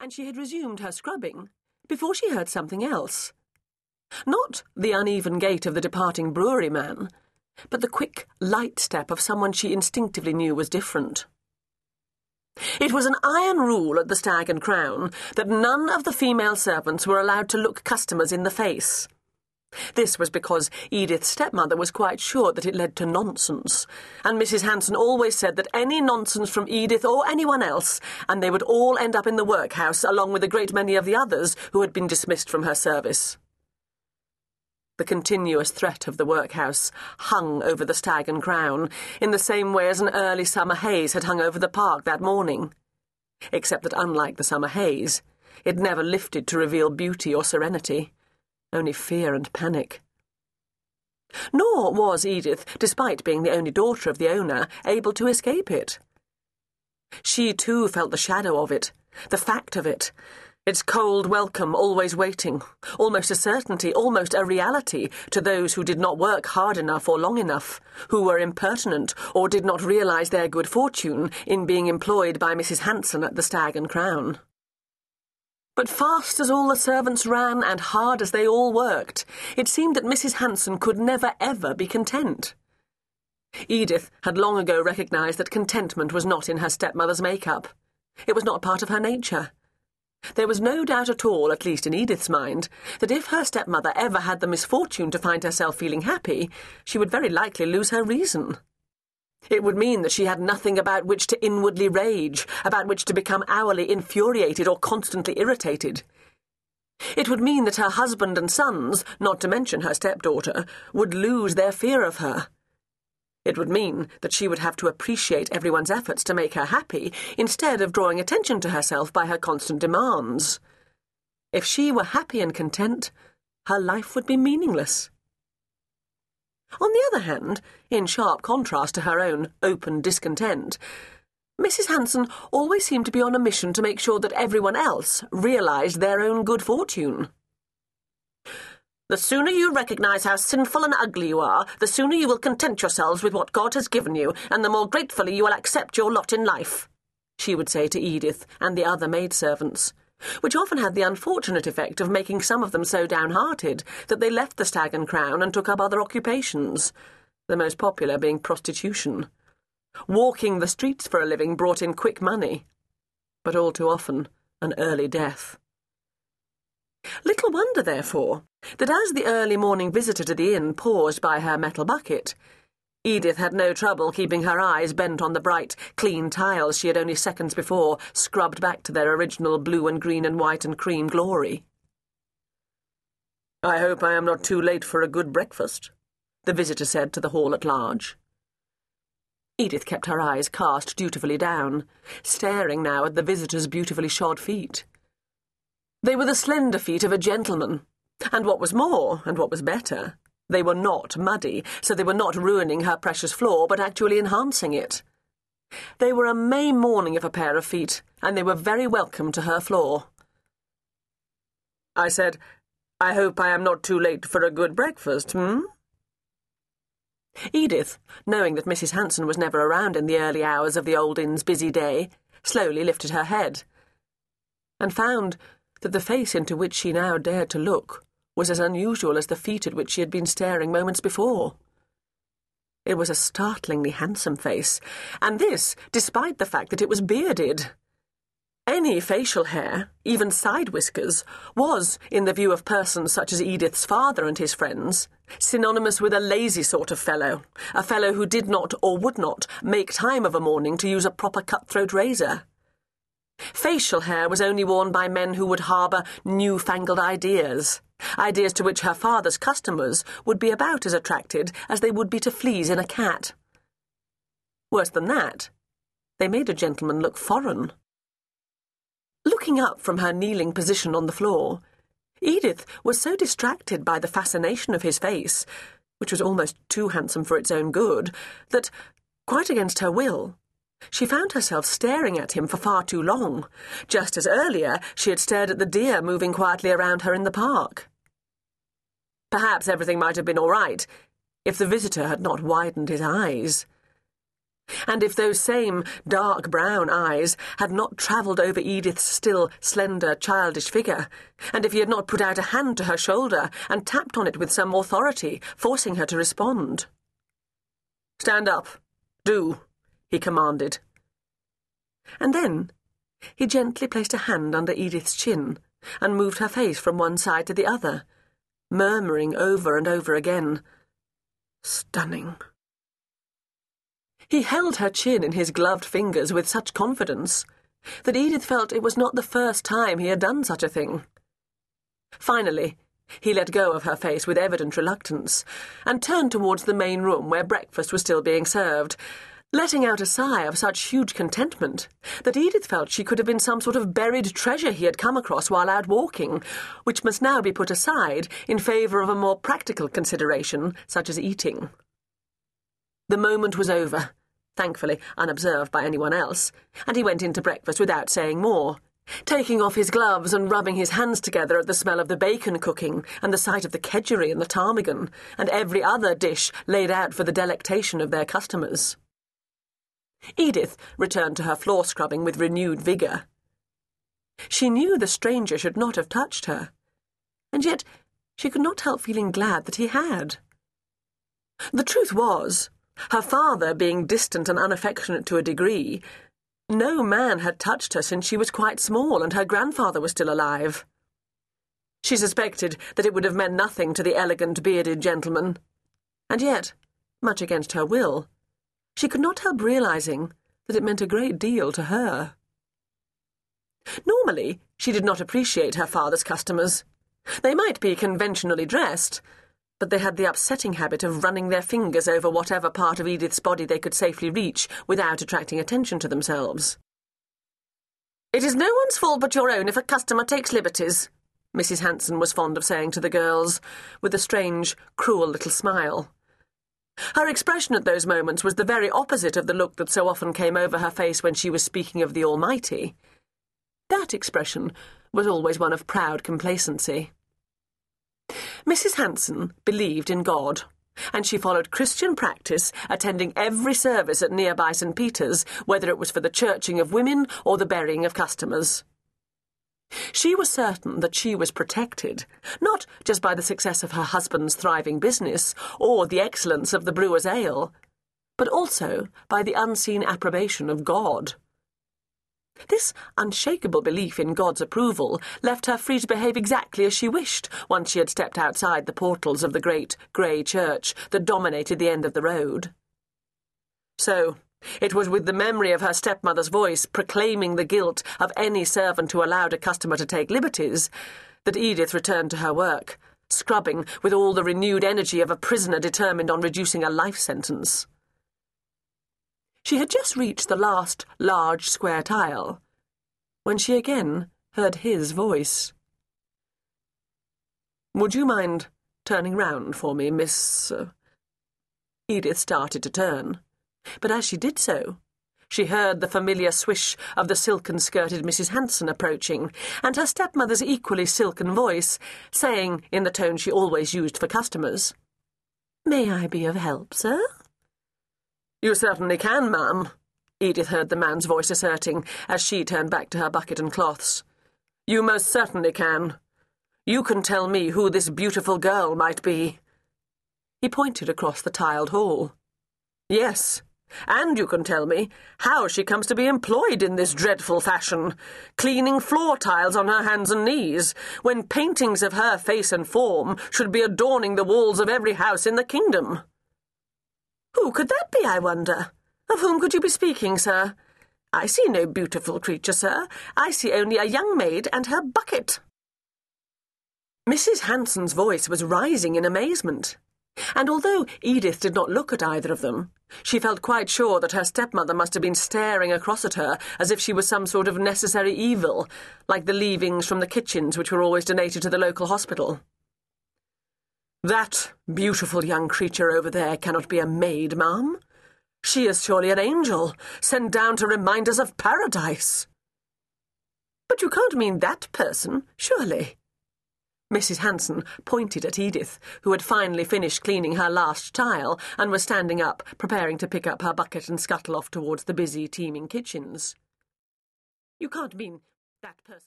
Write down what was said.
and she had resumed her scrubbing before she heard something else. Not the uneven gait of the departing brewery man, but the quick, light step of someone she instinctively knew was different. It was an iron rule at the Stag and Crown that none of the female servants were allowed to look customers in the face. This was because Edith's stepmother was quite sure that it led to nonsense, and Mrs. Hanson always said that any nonsense from Edith or anyone else, and they would all end up in the workhouse along with a great many of the others who had been dismissed from her service. The continuous threat of the workhouse hung over the stag and crown, in the same way as an early summer haze had hung over the park that morning. Except that, unlike the summer haze, it never lifted to reveal beauty or serenity, only fear and panic. Nor was Edith, despite being the only daughter of the owner, able to escape it. She too felt the shadow of it, the fact of it, its cold welcome always waiting, almost a certainty, almost a reality to those who did not work hard enough or long enough, who were impertinent or did not realise their good fortune in being employed by Mrs. Hanson at the Stag and Crown. But fast as all the servants ran and hard as they all worked, it seemed that Mrs. Hanson could never ever be content. Edith had long ago recognised that contentment was not in her stepmother's make-up. It was not part of her nature. There was no doubt at all, at least in Edith's mind, that if her stepmother ever had the misfortune to find herself feeling happy, she would very likely lose her reason. It would mean that she had nothing about which to inwardly rage, about which to become hourly infuriated or constantly irritated. It would mean that her husband and sons, not to mention her stepdaughter, would lose their fear of her. It would mean that she would have to appreciate everyone's efforts to make her happy instead of drawing attention to herself by her constant demands. If she were happy and content, her life would be meaningless. On the other hand, in sharp contrast to her own open discontent, Mrs. Hanson always seemed to be on a mission to make sure that everyone else realised their own good fortune. The sooner you recognize how sinful and ugly you are, the sooner you will content yourselves with what God has given you, and the more gratefully you will accept your lot in life, she would say to Edith and the other maidservants, which often had the unfortunate effect of making some of them so downhearted that they left the stag and crown and took up other occupations, the most popular being prostitution. Walking the streets for a living brought in quick money, but all too often an early death. Little wonder, therefore, that as the early morning visitor to the inn paused by her metal bucket, Edith had no trouble keeping her eyes bent on the bright, clean tiles she had only seconds before scrubbed back to their original blue and green and white and cream glory. I hope I am not too late for a good breakfast, the visitor said to the hall at large. Edith kept her eyes cast dutifully down, staring now at the visitor's beautifully shod feet. They were the slender feet of a gentleman, and what was more, and what was better, they were not muddy, so they were not ruining her precious floor, but actually enhancing it. They were a May morning of a pair of feet, and they were very welcome to her floor. I said, I hope I am not too late for a good breakfast, hmm? Edith, knowing that Mrs. Hanson was never around in the early hours of the old inn's busy day, slowly lifted her head, and found that the face into which she now dared to look was as unusual as the feet at which she had been staring moments before. It was a startlingly handsome face, and this despite the fact that it was bearded. Any facial hair, even side whiskers, was, in the view of persons such as Edith's father and his friends, synonymous with a lazy sort of fellow, a fellow who did not or would not make time of a morning to use a proper cutthroat razor. Facial hair was only worn by men who would harbour new-fangled ideas, ideas to which her father's customers would be about as attracted as they would be to fleas in a cat. Worse than that, they made a gentleman look foreign. Looking up from her kneeling position on the floor, Edith was so distracted by the fascination of his face, which was almost too handsome for its own good, that, quite against her will, she found herself staring at him for far too long, just as earlier she had stared at the deer moving quietly around her in the park. Perhaps everything might have been all right if the visitor had not widened his eyes. And if those same dark brown eyes had not travelled over Edith's still slender, childish figure, and if he had not put out a hand to her shoulder and tapped on it with some authority, forcing her to respond. Stand up. Do, he commanded. And then he gently placed a hand under Edith's chin and moved her face from one side to the other, murmuring over and over again, Stunning. He held her chin in his gloved fingers with such confidence that Edith felt it was not the first time he had done such a thing. Finally, he let go of her face with evident reluctance and turned towards the main room where breakfast was still being served, letting out a sigh of such huge contentment that Edith felt she could have been some sort of buried treasure he had come across while out walking, which must now be put aside in favour of a more practical consideration, such as eating. The moment was over, thankfully unobserved by anyone else, and he went into breakfast without saying more, taking off his gloves and rubbing his hands together at the smell of the bacon cooking and the sight of the kedgeree and the ptarmigan and every other dish laid out for the delectation of their customers. Edith returned to her floor scrubbing with renewed vigour. She knew the stranger should not have touched her, and yet she could not help feeling glad that he had. The truth was, her father being distant and unaffectionate to a degree, no man had touched her since she was quite small and her grandfather was still alive. She suspected that it would have meant nothing to the elegant bearded gentleman, and yet, much against her will, she could not help realizing that it meant a great deal to her. Normally, she did not appreciate her father's customers. They might be conventionally dressed, but they had the upsetting habit of running their fingers over whatever part of Edith's body they could safely reach without attracting attention to themselves. It is no one's fault but your own if a customer takes liberties, Mrs. Hanson was fond of saying to the girls, with a strange, cruel little smile. Her expression at those moments was the very opposite of the look that so often came over her face when she was speaking of the Almighty. That expression was always one of proud complacency. Mrs. Hanson believed in God, and she followed Christian practice, attending every service at nearby St. Peter's, whether it was for the churching of women or the burying of customers. She was certain that she was protected, not just by the success of her husband's thriving business or the excellence of the brewer's ale, but also by the unseen approbation of God. This unshakable belief in God's approval left her free to behave exactly as she wished once she had stepped outside the portals of the great grey church that dominated the end of the road. So, it was with the memory of her stepmother's voice proclaiming the guilt of any servant who allowed a customer to take liberties that Edith returned to her work, scrubbing with all the renewed energy of a prisoner determined on reducing a life sentence. She had just reached the last large square tile when she again heard his voice. Would you mind turning round for me, Miss. Edith started to turn, but as she did so, she heard the familiar swish of the silken skirted Mrs. Hanson approaching, and her stepmother's equally silken voice saying, in the tone she always used for customers, May I be of help, sir? You certainly can, ma'am, Edith heard the man's voice asserting as she turned back to her bucket and cloths. You most certainly can. You can tell me who this beautiful girl might be. He pointed across the tiled hall. Yes, and you can tell me how she comes to be employed in this dreadful fashion, cleaning floor tiles on her hands and knees, when paintings of her face and form should be adorning the walls of every house in the kingdom. Who could that be, I wonder? Of whom could you be speaking, sir? I see no beautiful creature, sir. I see only a young maid and her bucket. Mrs. Hanson's voice was rising in amazement, and although Edith did not look at either of them, she felt quite sure that her stepmother must have been staring across at her as if she was some sort of necessary evil, like the leavings from the kitchens which were always donated to the local hospital. That beautiful young creature over there cannot be a maid, ma'am. She is surely an angel, sent down to remind us of paradise. But you can't mean that person, surely. Mrs. Hanson pointed at Edith, who had finally finished cleaning her last tile and was standing up, preparing to pick up her bucket and scuttle off towards the busy, teeming kitchens. You can't mean that person.